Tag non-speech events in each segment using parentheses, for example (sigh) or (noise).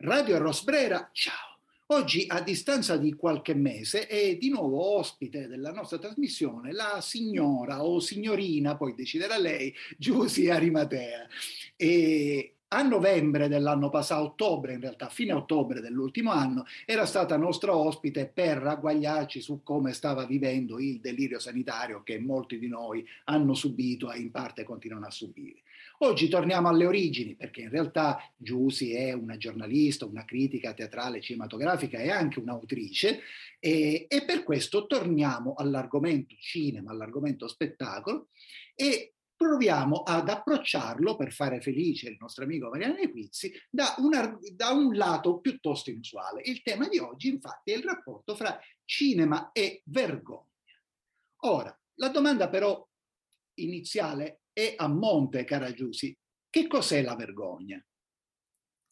Radio Rosbrera, ciao! Oggi, a distanza di qualche mese, è di nuovo ospite della nostra trasmissione la signora o signorina, poi deciderà lei, (laughs) Giusi Arimatea. E a novembre dell'anno passato, ottobre in realtà, fine ottobre dell'ultimo anno, era stata nostra ospite per ragguagliarci su come stava vivendo il delirio sanitario che molti di noi hanno subito e in parte continuano a subire. Oggi torniamo alle origini perché in realtà Giussi è una giornalista, una critica teatrale cinematografica e anche un'autrice e, e per questo torniamo all'argomento cinema, all'argomento spettacolo e proviamo ad approcciarlo per fare felice il nostro amico Mariano Equizzi da, una, da un lato piuttosto inusuale. Il tema di oggi infatti è il rapporto fra cinema e vergogna. Ora, la domanda però iniziale e a monte, cara Giussi, che cos'è la vergogna?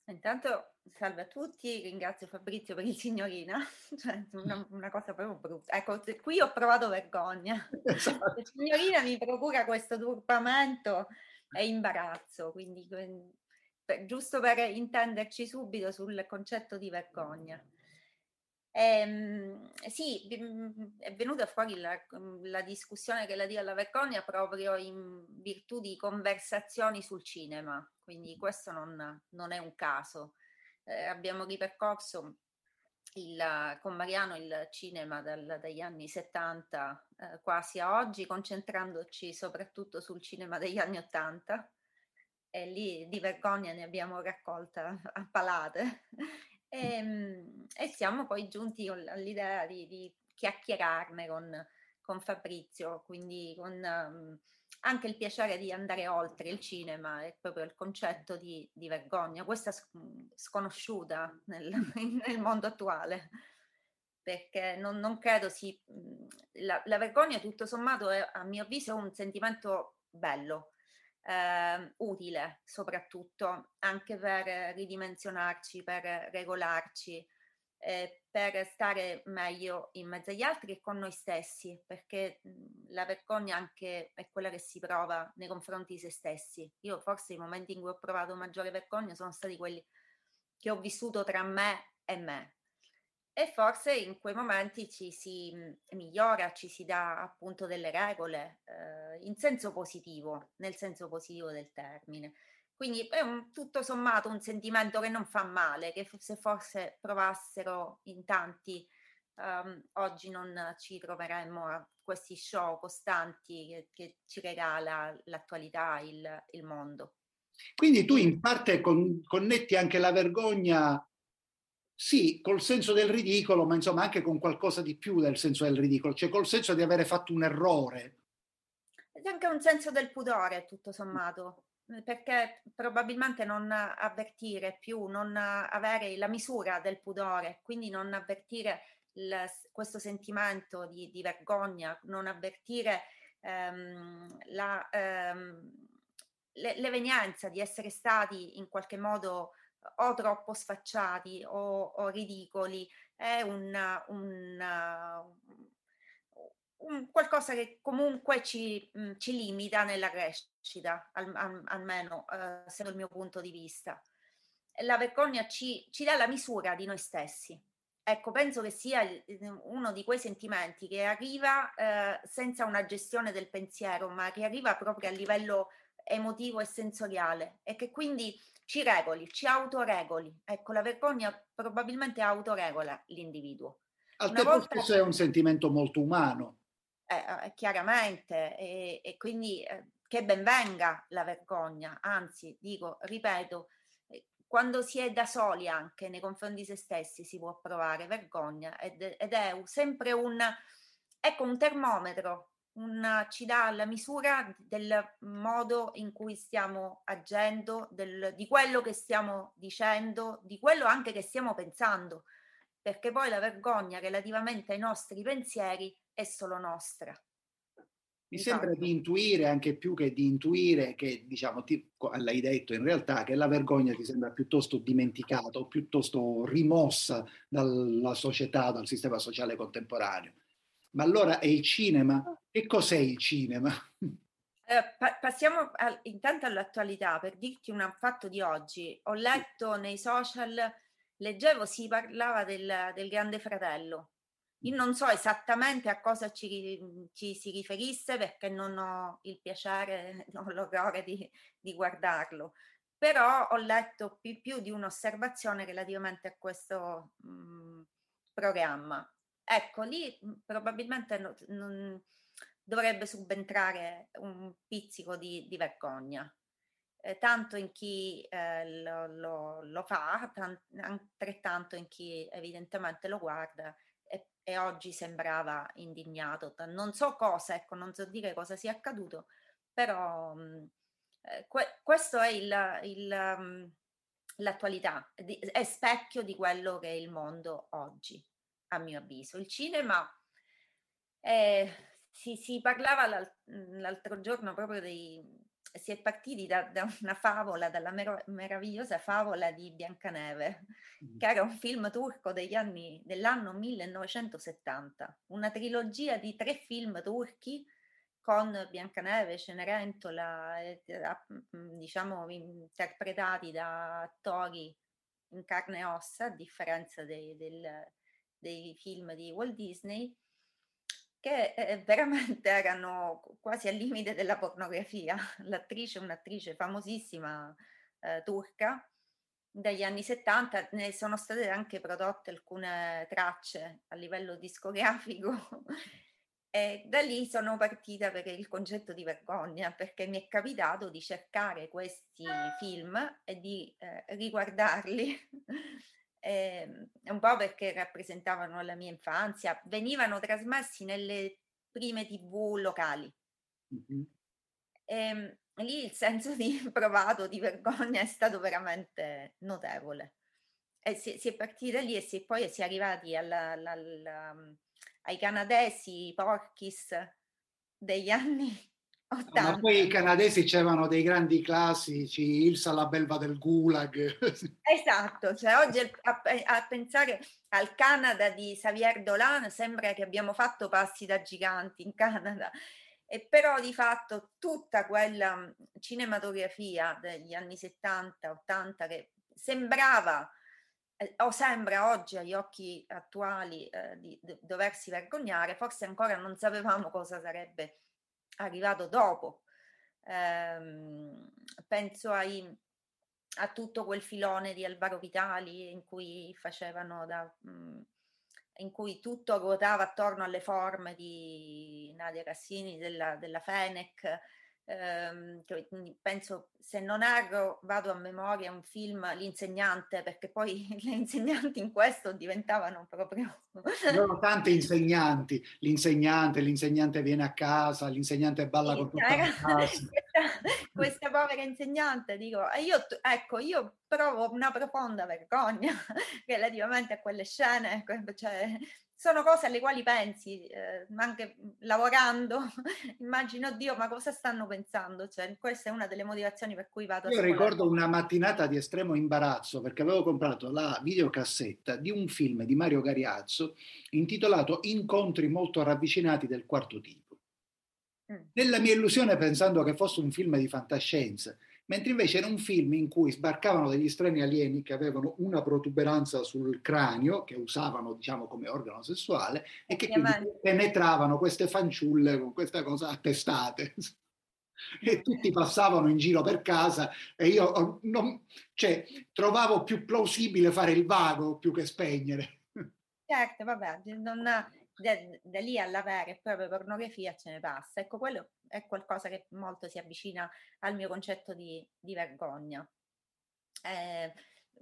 Intanto, salve a tutti, ringrazio Fabrizio per il signorina, (laughs) cioè una, una cosa proprio brutta. Ecco, qui ho provato vergogna. Esatto. La signorina mi procura questo turbamento e imbarazzo, quindi per, giusto per intenderci subito sul concetto di vergogna. Ehm, sì, è venuta fuori la, la, discussione relativa alla vergogna proprio in virtù di conversazioni sul cinema, quindi questo non, non è un caso. Eh, abbiamo ripercorso il, con Mariano il cinema dal, dagli anni 70 eh, quasi a oggi, concentrandoci soprattutto sul cinema degli anni 80 e lì di vergogna ne abbiamo raccolta a palate e, ehm, e siamo poi giunti all'idea di, di chiacchierarne con, con, Fabrizio, quindi con um, anche il piacere di andare oltre il cinema e proprio il concetto di, di vergogna, questa sconosciuta nel, (laughs) nel, mondo attuale, perché non, non credo si... La, la, vergogna tutto sommato è a mio avviso un sentimento bello, eh, utile soprattutto anche per ridimensionarci, per regolarci, eh, per stare meglio in mezzo agli altri e con noi stessi, perché mh, la vergogna anche è quella che si prova nei confronti di se stessi. Io forse i momenti in cui ho provato maggiore vergogna sono stati quelli che ho vissuto tra me e me, e forse in quei momenti ci si mhmm, migliora, ci si dà appunto delle regole eh, in senso positivo, nel senso positivo del termine. Quindi è un, tutto sommato un sentimento che non fa male, che se forse provassero in tanti, um, oggi non ci troveremmo a questi show costanti che, che ci regala l'attualità, il, il, mondo. Quindi tu in parte con, connetti anche la vergogna sì, col senso del ridicolo, ma insomma anche con qualcosa di più del senso del ridicolo, cioè col senso di avere fatto un errore. Anche un senso del pudore, tutto sommato, perché probabilmente non avvertire più, non avere la misura del pudore, quindi non avvertire il, questo sentimento di, di, vergogna, non avvertire ehm, la, ehm, l'evenienza di essere stati in qualche modo o troppo sfacciati o, o ridicoli, è un, un, un, qualcosa che comunque ci, mh, ci limita nella crescita, al, al, almeno eh, secondo il mio punto di vista. La vergogna ci, ci dà la misura di noi stessi. Ecco, penso che sia uno di quei sentimenti che arriva eh, senza una gestione del pensiero, ma che arriva proprio a livello emotivo e sensoriale e che quindi ci regoli, ci autoregoli. Ecco, la vergogna probabilmente autoregola l'individuo. Al tempo volta... stesso è un sentimento molto umano. Eh, eh, chiaramente, e, e quindi eh, che ben venga la vergogna, anzi, dico, ripeto, eh, quando si è da soli anche nei confronti di se stessi si può provare vergogna ed, ed è sempre un, ecco, un termometro una, ci dà la misura del modo in cui stiamo agendo, del, di quello che stiamo dicendo, di quello anche che stiamo pensando, perché poi la vergogna relativamente ai nostri pensieri è solo nostra. Mi sembra di intuire anche più che di intuire che, diciamo, ti, l'hai detto in realtà, che la vergogna ti sembra piuttosto dimenticata o piuttosto rimossa dalla società, dal sistema sociale contemporaneo. Ma allora è il cinema? Che cos'è il cinema? Eh, pa- passiamo al, intanto all'attualità per dirti un fatto di oggi. Ho letto nei social leggevo si parlava del, del Grande Fratello. Io non so esattamente a cosa ci, ci, si riferisse perché non ho il piacere (laughs) o l'orrore di, di guardarlo, però ho letto più, più, di un'osservazione relativamente a questo mh, mm, programma. Ecco, lì mh, probabilmente no, non, dovrebbe subentrare un pizzico di, di vergogna, eh, tanto in chi eh, lo, lo, lo, fa, tant- altrettanto in chi evidentemente lo guarda e, e, oggi sembrava indignato. Non so cosa, ecco, non so dire cosa sia accaduto, però mh, mm, eh, que- questo è il, il, um, l'attualità, di, è specchio di quello che è il mondo oggi, a mio avviso. Il cinema è si, si parlava l'al- l'altro giorno proprio dei... si è partiti da, da una favola, dalla mero- meravigliosa favola di Biancaneve, mm. che era un film turco degli anni, dell'anno 1970, una trilogia di tre film turchi con Biancaneve, Cenerentola, eh, diciamo interpretati da attori in carne e ossa, a differenza dei, del, dei film di Walt Disney, che eh, veramente erano quasi al limite della pornografia. (laughs) L'attrice, un'attrice famosissima eh, turca degli anni 70, ne sono state anche prodotte alcune tracce a livello discografico (laughs) e da lì sono partita per il concetto di vergogna perché mi è capitato di cercare questi film e di eh, riguardarli (laughs) eh, un po' perché rappresentavano la mia infanzia, venivano trasmessi nelle prime tv locali. Mm-hmm. E, lì il senso di (laughs) provato di vergogna è stato veramente notevole. E si, si è partiti da lì e si, poi si è arrivati alla, alla, alla, ai canadesi porchis degli anni 80. Ma poi i canadesi c'erano dei grandi classici, Ilsa la belva del Gulag. (laughs) Esatto, cioè oggi a, a, pensare al Canada di Xavier Dolan sembra che abbiamo fatto passi da giganti in Canada, e però di fatto tutta quella mm, cinematografia degli anni 70-80 che sembrava eh, o sembra oggi agli occhi attuali eh, di, di doversi vergognare, forse ancora non sapevamo cosa sarebbe arrivato dopo. Eh, penso ai, a tutto quel filone di Alvaro Vitali in cui facevano da, mh, mm, in cui tutto ruotava attorno alle forme di Nadia Cassini, della, della Fenech, ehm, penso, se non erro, vado a memoria un film, L'insegnante, perché poi (laughs) le insegnanti in questo diventavano proprio... C'erano tante insegnanti, l'insegnante, l'insegnante viene a casa, l'insegnante balla sì, con tutta casa. (laughs) Questa, questa povera insegnante, dico, io, ecco, io provo una profonda vergogna (laughs) relativamente a quelle scene, cioè, sono cose alle quali pensi, eh, anche lavorando, (laughs) immagino, Dio, ma cosa stanno pensando? Cioè, questa è una delle motivazioni per cui vado Io a Io ricordo una mattinata di estremo imbarazzo perché avevo comprato la videocassetta di un film di Mario Gariazzo intitolato Incontri molto ravvicinati del quarto tipo. Mm. Nella mia illusione pensando che fosse un film di fantascienza, mentre invece era un film in cui sbarcavano degli strani alieni che avevano una protuberanza sul cranio, che usavano diciamo come organo sessuale, e che penetravano queste fanciulle con questa cosa attestate. (laughs) e tutti passavano in giro per casa e io oh, non, cioè, trovavo più plausibile fare il vago più che spegnere. Certo, vabbè, non, da, da, lì alla vera e propria pornografia ce ne passa. Ecco, quello è qualcosa che molto si avvicina al mio concetto di, di vergogna. Eh,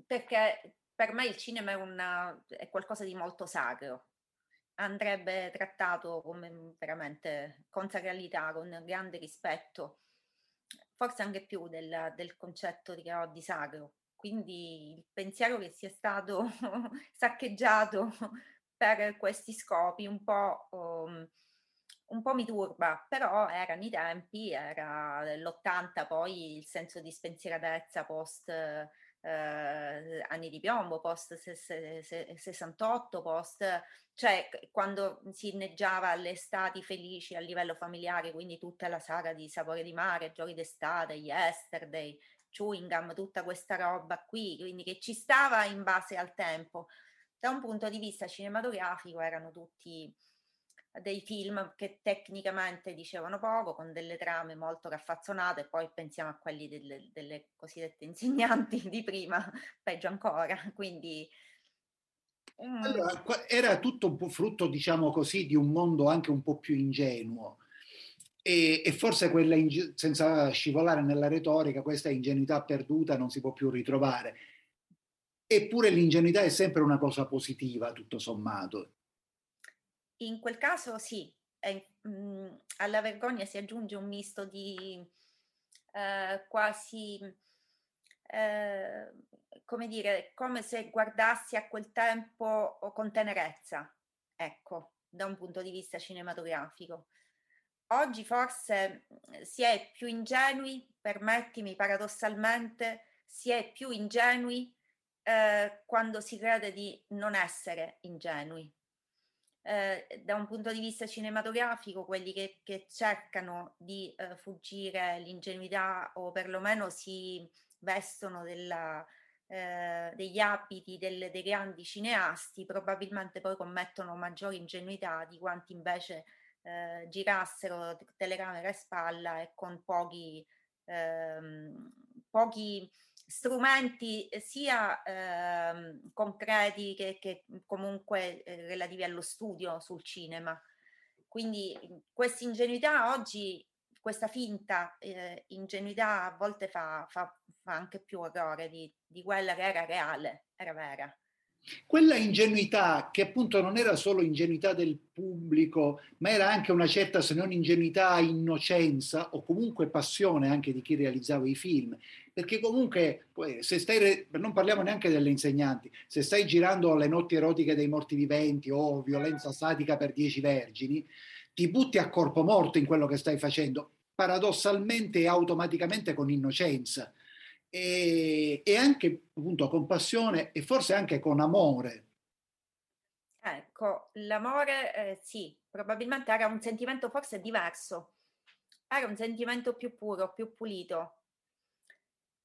perché per me il cinema è, una, è qualcosa di molto sacro, andrebbe trattato come veramente con sacralità, con grande rispetto, forse anche più del, del concetto che ho di sacro. Quindi il pensiero che sia stato (laughs) saccheggiato (laughs) per questi scopi un po', um, un po' mi turba, però erano i tempi, era l'80 poi il senso di spensieratezza post eh, anni di piombo, post 68, post, cioè quando si inneggiava alle estati felici a livello familiare, quindi tutta la saga di Sapore di Mare, Giochi d'estate, Yesterday, chewing gum, tutta questa roba qui, quindi che ci stava in base al tempo. Da un punto di vista cinematografico erano tutti dei film che tecnicamente dicevano poco, con delle trame molto raffazzonate, poi pensiamo a quelli delle, delle cosiddette (laughs) insegnanti di prima, peggio ancora. Quindi mm. allora, era tutto un po' frutto, diciamo così, di un mondo anche un po' più ingenuo. E, e forse quella, inge- senza scivolare nella retorica, questa ingenuità perduta non si può più ritrovare. Eppure l'ingenuità è sempre una cosa positiva, tutto sommato. In quel caso sì, è, mh, mhmm, alla vergogna si aggiunge un misto di eh, quasi, eh, come dire, come se guardassi a quel tempo con tenerezza, ecco, da un punto di vista cinematografico. Oggi forse mhmm, si è più ingenui, permettimi paradossalmente, si è più ingenui eh, quando si crede di non essere ingenui eh, da un punto di vista cinematografico, quelli che, che cercano di eh, fuggire l'ingenuità o perlomeno si vestono della, eh, degli abiti del, dei grandi cineasti, probabilmente poi commettono maggiore ingenuità di quanti invece eh, girassero telecamera e spalla e con pochi, ehm, pochi strumenti eh, sia eh, concreti che, che comunque eh, relativi allo studio sul cinema. Quindi mhmm, questa ingenuità oggi, questa finta eh, ingenuità a volte fa, fa, fa, anche più orrore di, di quella che era reale, era vera. Quella ingenuità che appunto non era solo ingenuità del pubblico, ma era anche una certa, se non ingenuità, innocenza o comunque passione anche di chi realizzava i film. Perché comunque, se stai, non parliamo neanche delle insegnanti, se stai girando le notti erotiche dei morti viventi o violenza satica per dieci vergini, ti butti a corpo morto in quello che stai facendo, paradossalmente e automaticamente con innocenza e, e anche appunto con passione e forse anche con amore. Ecco, l'amore eh, sì, probabilmente era un sentimento forse diverso, era un sentimento più puro, più pulito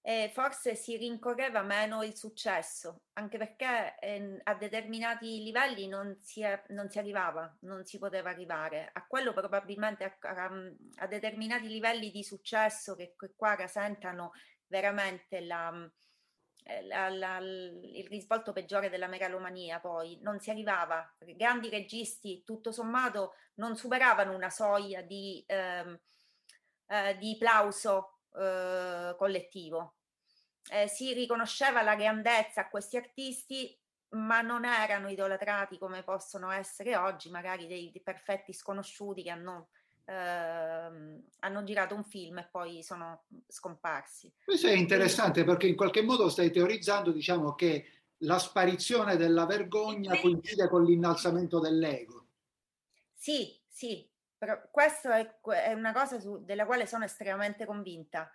e forse si rincorreva meno il successo, anche perché eh, a determinati livelli non si, non si, arrivava, non si poteva arrivare. A quello probabilmente a, a, a determinati livelli di successo che, che qua rasentano veramente la, eh, la, la, il risvolto peggiore della megalomania poi non si arrivava, grandi registi tutto sommato non superavano una soglia di, ehm, eh, di plauso eh, collettivo. Eh, si riconosceva la grandezza a questi artisti, ma non erano idolatrati come possono essere oggi, magari dei, dei perfetti sconosciuti che hanno ehm, hanno girato un film e poi sono scomparsi. Questo è interessante perché in qualche modo stai teorizzando, diciamo, che la sparizione della vergogna coincide con l'innalzamento dell'ego. Sì, sì, però questa è, è, una cosa su, della quale sono estremamente convinta.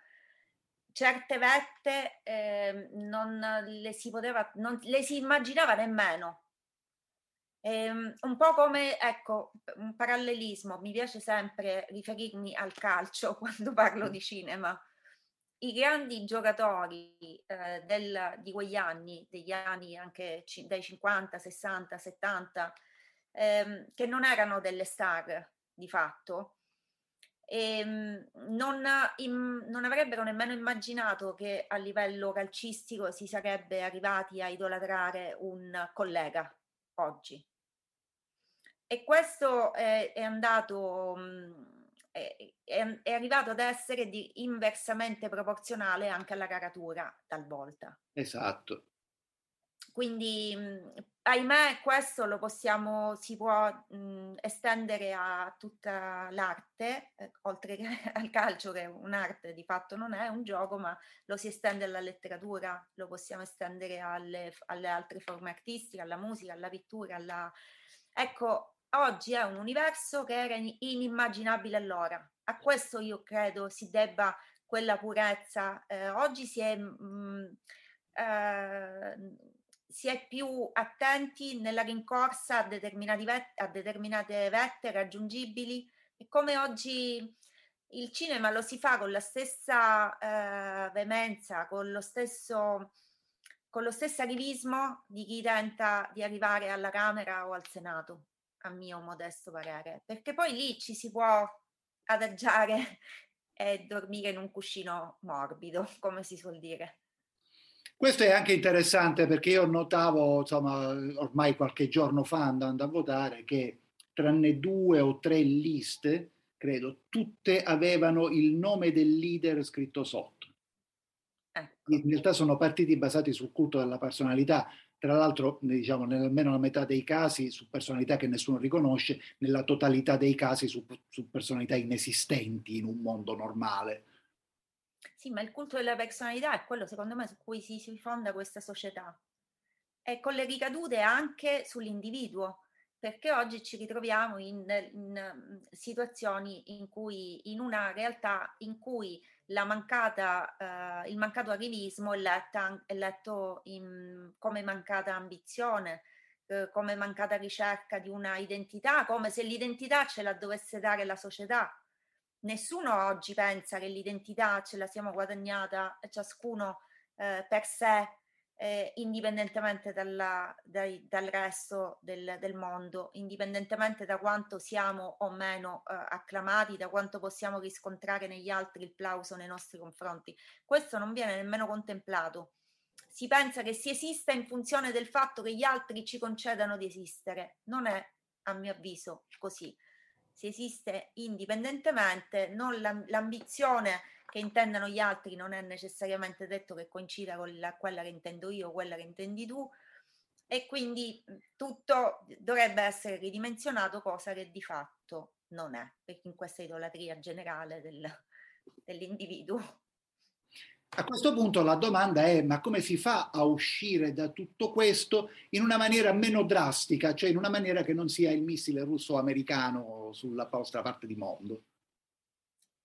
Certe vette eh, non le si poteva, non le si immaginava nemmeno Ehm, un po' come, ecco, un parallelismo, mi piace sempre riferirmi al calcio (laughs) quando parlo di cinema. I grandi giocatori eh, del, di quegli anni, degli anni anche c- dai 50, 60, 70, ehm, che non erano delle star di fatto, ehm, non, im, non, avrebbero nemmeno immaginato che a livello calcistico si sarebbe arrivati a idolatrare un collega oggi. E questo è, è andato, mhmm, è, è, è, arrivato ad essere di, inversamente proporzionale anche alla caratura talvolta. Esatto. Quindi, mhmm, ahimè, questo lo possiamo, si può mh, mhmm, estendere a tutta l'arte, eh, oltre che (laughs) al calcio, che un'arte di fatto non è un gioco, ma lo si estende alla letteratura, lo possiamo estendere alle, alle altre forme artistiche, alla musica, alla pittura, alla... Ecco, oggi è un universo che era inimmaginabile allora. A questo io credo si debba quella purezza. Eh, oggi si è, mh, mm, eh, si è, più attenti nella rincorsa a, vet- a determinate vette raggiungibili e come oggi il cinema lo si fa con la stessa eh, veemenza, con lo stesso con lo stesso arrivismo di chi tenta di arrivare alla Camera o al Senato, a mio modesto parere, perché poi lì ci si può adagiare (laughs) e dormire in un cuscino morbido, (laughs) come si suol dire. Questo è anche interessante perché io notavo, insomma, ormai qualche giorno fa andando a votare che tranne due o tre liste, credo, tutte avevano il nome del leader scritto sotto. Ecco. In realtà sono partiti basati sul culto della personalità, tra l'altro diciamo nell'almeno la metà dei casi su personalità che nessuno riconosce, nella totalità dei casi su, su personalità inesistenti in un mondo normale. Sì, ma il culto della personalità è quello secondo me su cui si, si fonda questa società e con le ricadute anche sull'individuo perché oggi ci ritroviamo in, in, situazioni in cui, in una realtà in cui mancata, eh, il mancato arrivismo è, letta, è letto in, come mancata ambizione, eh, come mancata ricerca di una identità, come se l'identità ce la dovesse dare la società. Nessuno oggi pensa che l'identità ce la siamo guadagnata ciascuno eh, per sé eh, indipendentemente dalla, dai, dal resto del, del, mondo, indipendentemente da quanto siamo o meno eh, acclamati, da quanto possiamo riscontrare negli altri il plauso nei nostri confronti. Questo non viene nemmeno contemplato. Si pensa che si esista in funzione del fatto che gli altri ci concedano di esistere. Non è, a mio avviso, così. Si esiste indipendentemente, l'ambizione che intendano gli altri non è necessariamente detto che coincida con la, quella che intendo io o quella che intendi tu e quindi tutto dovrebbe essere ridimensionato, cosa che di fatto non è, perché in questa idolatria generale del, dell'individuo. A questo punto la domanda è ma come si fa a uscire da tutto questo in una maniera meno drastica, cioè in una maniera che non sia il missile russo-americano sulla vostra parte di mondo?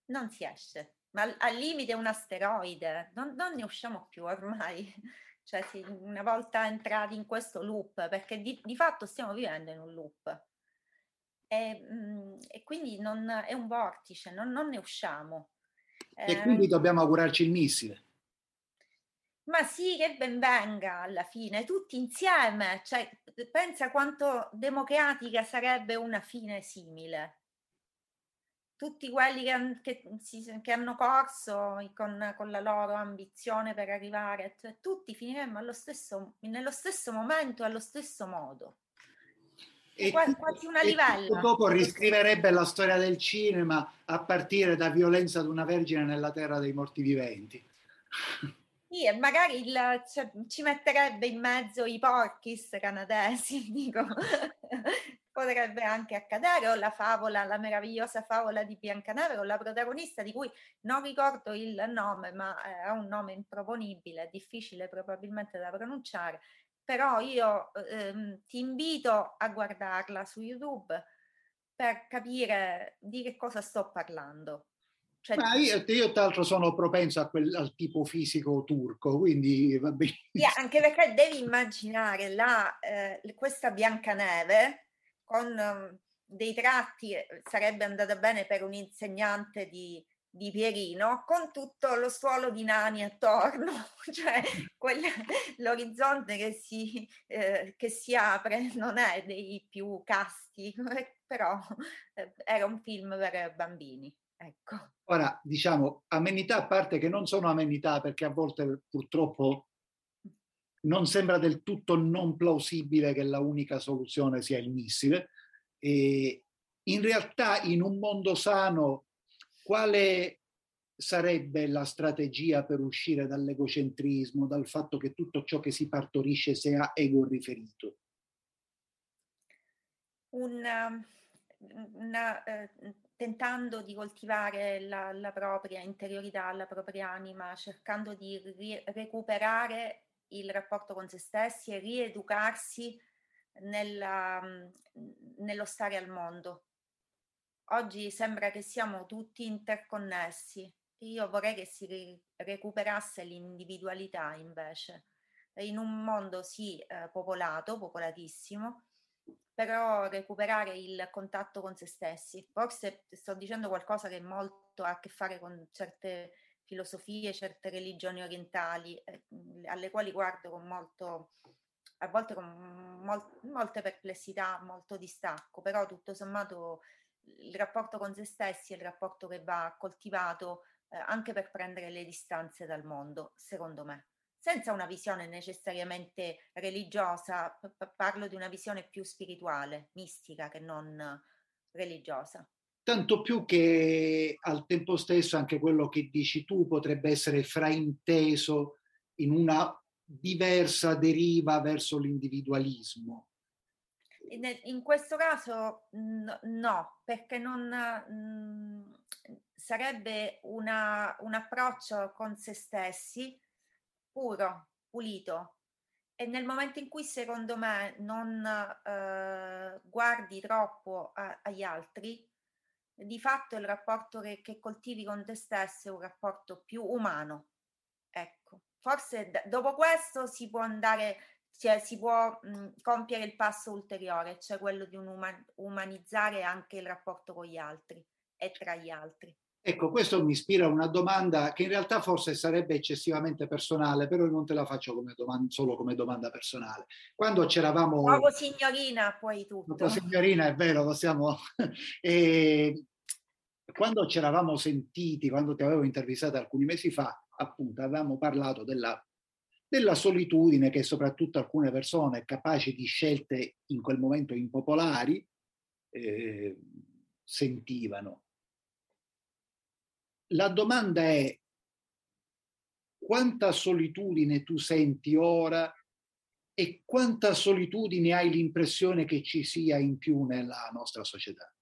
Non si esce ma al limite un asteroide, non, non ne usciamo più ormai. (laughs) Cioè, una volta entrati in questo loop, perché di, di fatto stiamo vivendo in un loop. E, mm, e quindi non, è un vortice, non, non ne usciamo. E eh, quindi dobbiamo augurarci il missile. Ma sì, che ben venga alla fine, tutti insieme. Cioè, pensa quanto democratica sarebbe una fine simile tutti quelli che, che, che hanno corso con, con, la loro ambizione per arrivare, cioè, tutti finiremmo allo stesso, nello stesso momento, allo stesso modo. E quasi, quasi una livella. Dopo riscriverebbe la storia del cinema a partire da violenza di una vergine nella terra dei morti viventi. Sì, e magari il, cioè, ci metterebbe in mezzo i porchis canadesi, (laughs) dico, potrebbe anche accadere, o la favola, la meravigliosa favola di Biancaneve, con la protagonista di cui non ricordo il nome, ma ha un nome improponibile, difficile probabilmente da pronunciare, però io ehm, ti invito a guardarla su YouTube per capire di che cosa sto parlando. Cioè, Ma io, io, tra l'altro sono propenso quel, al tipo fisico turco, quindi va bene. Sì, anche perché devi immaginare la, eh, questa Biancaneve con um, dei tratti, eh, sarebbe andata bene per un insegnante di, di Pierino, con tutto lo suolo di nani attorno, (laughs) cioè quel, l'orizzonte che si, eh, che si, apre non è dei più casti, (laughs) però eh, era un film per bambini. Ecco. Ora, diciamo, amenità a parte che non sono amenità perché a volte purtroppo non sembra del tutto non plausibile che la unica soluzione sia il missile. E in realtà, in un mondo sano, quale sarebbe la strategia per uscire dall'egocentrismo, dal fatto che tutto ciò che si partorisce sia ego riferito? Una, una, eh, tentando di coltivare la, la, propria interiorità, la propria anima, cercando di ri- recuperare il rapporto con se stessi e rieducarsi nella, nello stare al mondo. Oggi sembra che siamo tutti interconnessi. Io vorrei che si recuperasse l'individualità invece in un mondo sì eh, popolato, popolatissimo, però recuperare il contatto con se stessi. Forse sto dicendo qualcosa che molto ha a che fare con certe filosofie, certe religioni orientali, eh, alle quali guardo con molto, a volte con mol- molte perplessità, molto distacco, però tutto sommato il rapporto con se stessi è il rapporto che va coltivato eh, anche per prendere le distanze dal mondo, secondo me. Senza una visione necessariamente religiosa, p- parlo di una visione più spirituale, mistica che non religiosa. Tanto più che al tempo stesso anche quello che dici tu potrebbe essere frainteso in una diversa deriva verso l'individualismo. In, questo caso no, perché non mh, sarebbe una, un approccio con se stessi puro, pulito. E nel momento in cui secondo me non eh, guardi troppo a, agli altri, di fatto il rapporto che, che, coltivi con te stesso è un rapporto più umano. Ecco, forse d- dopo questo si può andare, cioè si può mh, compiere il passo ulteriore, cioè quello di uman- umanizzare anche il rapporto con gli altri e tra gli altri. Ecco, questo mi ispira a una domanda che in realtà forse sarebbe eccessivamente personale, però non te la faccio come domanda, solo come domanda personale. Quando c'eravamo... Dopo signorina, poi tutto. Dopo signorina, è vero, possiamo... (laughs) e quando ci eravamo sentiti, quando ti avevo intervistato alcuni mesi fa, appunto, avevamo parlato della, della solitudine che soprattutto alcune persone capaci di scelte in quel momento impopolari eh, sentivano la domanda è quanta solitudine tu senti ora e quanta solitudine hai l'impressione che ci sia in più nella nostra società?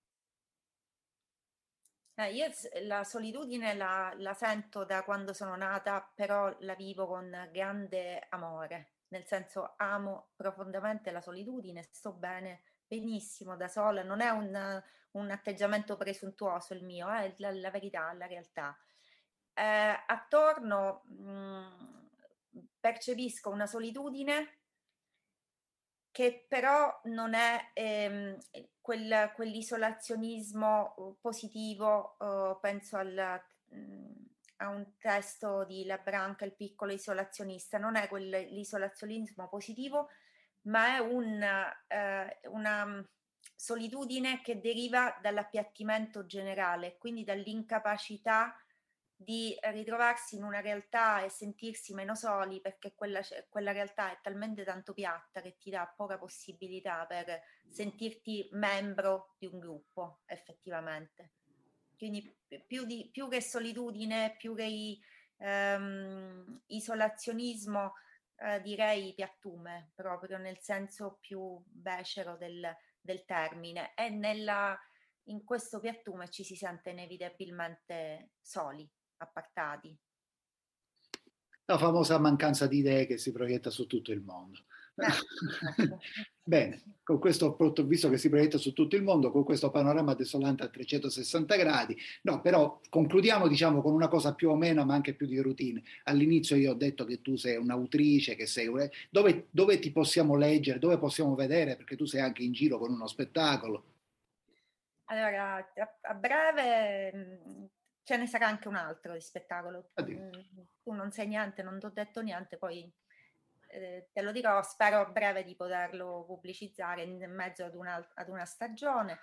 Eh, io la solitudine la, la, sento da quando sono nata, però la vivo con grande amore, nel senso amo profondamente la solitudine, sto bene, benissimo da sola, non è un, un atteggiamento presuntuoso il mio, è la, la verità, la realtà. Eh, attorno mh, mm, percepisco una solitudine che però non è ehm, quel, quell'isolazionismo positivo, uh, penso al, mh, mm, a un testo di Labranca, il piccolo isolazionista, non è quell'isolazionismo positivo, ma è un, eh, una solitudine che deriva dall'appiattimento generale, quindi dall'incapacità di ritrovarsi in una realtà e sentirsi meno soli perché quella, quella, realtà è talmente tanto piatta che ti dà poca possibilità per sentirti membro di un gruppo effettivamente. Quindi più, di, più che solitudine, più che ehm, isolazionismo, eh, direi piattume, proprio nel senso più becero del, del termine. E nella, in questo piattume ci si sente inevitabilmente soli, appartati. La famosa mancanza di idee che si proietta su tutto il mondo. (laughs) Ecco. Bene, con questo visto che si proietta su tutto il mondo, con questo panorama desolante a 360 gradi, no, però concludiamo diciamo con una cosa più o meno, ma anche più di routine. All'inizio io ho detto che tu sei un'autrice, che sei dove, dove ti possiamo leggere, dove possiamo vedere, perché tu sei anche in giro con uno spettacolo. Allora, a breve mm, ce ne sarà anche un altro di spettacolo. Addio. Tu non sai niente, non ti ho detto niente, poi eh, te lo dirò, spero a breve di poterlo pubblicizzare in mezzo ad una, ad una stagione.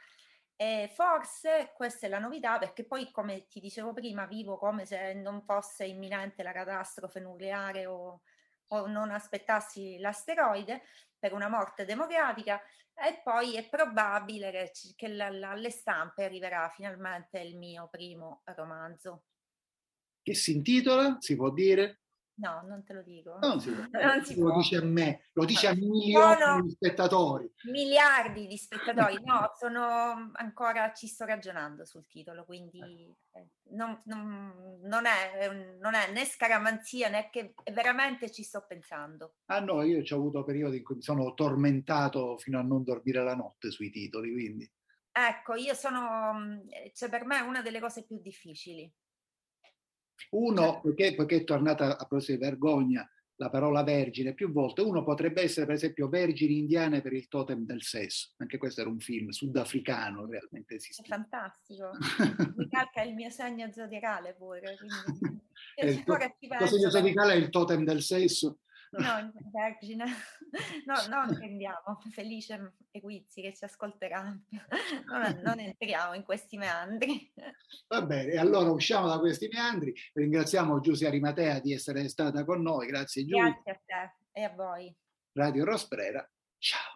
E forse questa è la novità perché poi, come ti dicevo prima, vivo come se non fosse imminente la catastrofe nucleare o, o non aspettassi l'asteroide per una morte democratica e poi è probabile che, che la, la, alle stampe arriverà finalmente il mio primo romanzo. Che si intitola, si può dire? No, non te lo dico. Non si, (laughs) non si lo dice a me, lo dice a milioni sono di spettatori. Miliardi di spettatori. (laughs) No, sono ancora, ci sto ragionando sul titolo, quindi eh, non, non, non, è, non, è, né scaramanzia né che veramente ci sto pensando. Ah no, io ho avuto periodi in cui mi sono tormentato fino a non dormire la notte sui titoli, quindi. Ecco, io sono, cioè per me è una delle cose più difficili uno, perché, perché è tornata a proposito di vergogna, la parola vergine più volte. Uno potrebbe essere, per esempio, vergini indiane per il totem del sesso. Anche questo era un film sudafricano, realmente esiste. È fantastico. (laughs) Mi calca il mio segno zodiacale pure. Quindi... il (laughs) tuo, segno zodiacale è il totem del sesso. No, Vergine, no, non prendiamo, Felice Eguizzi che ci ascolterà, non, non, entriamo in questi meandri. Va bene, allora usciamo da questi meandri, ringraziamo Giusia Arimatea di essere stata con noi, grazie Giulia. Grazie a te e a voi. Radio Rosprera, ciao.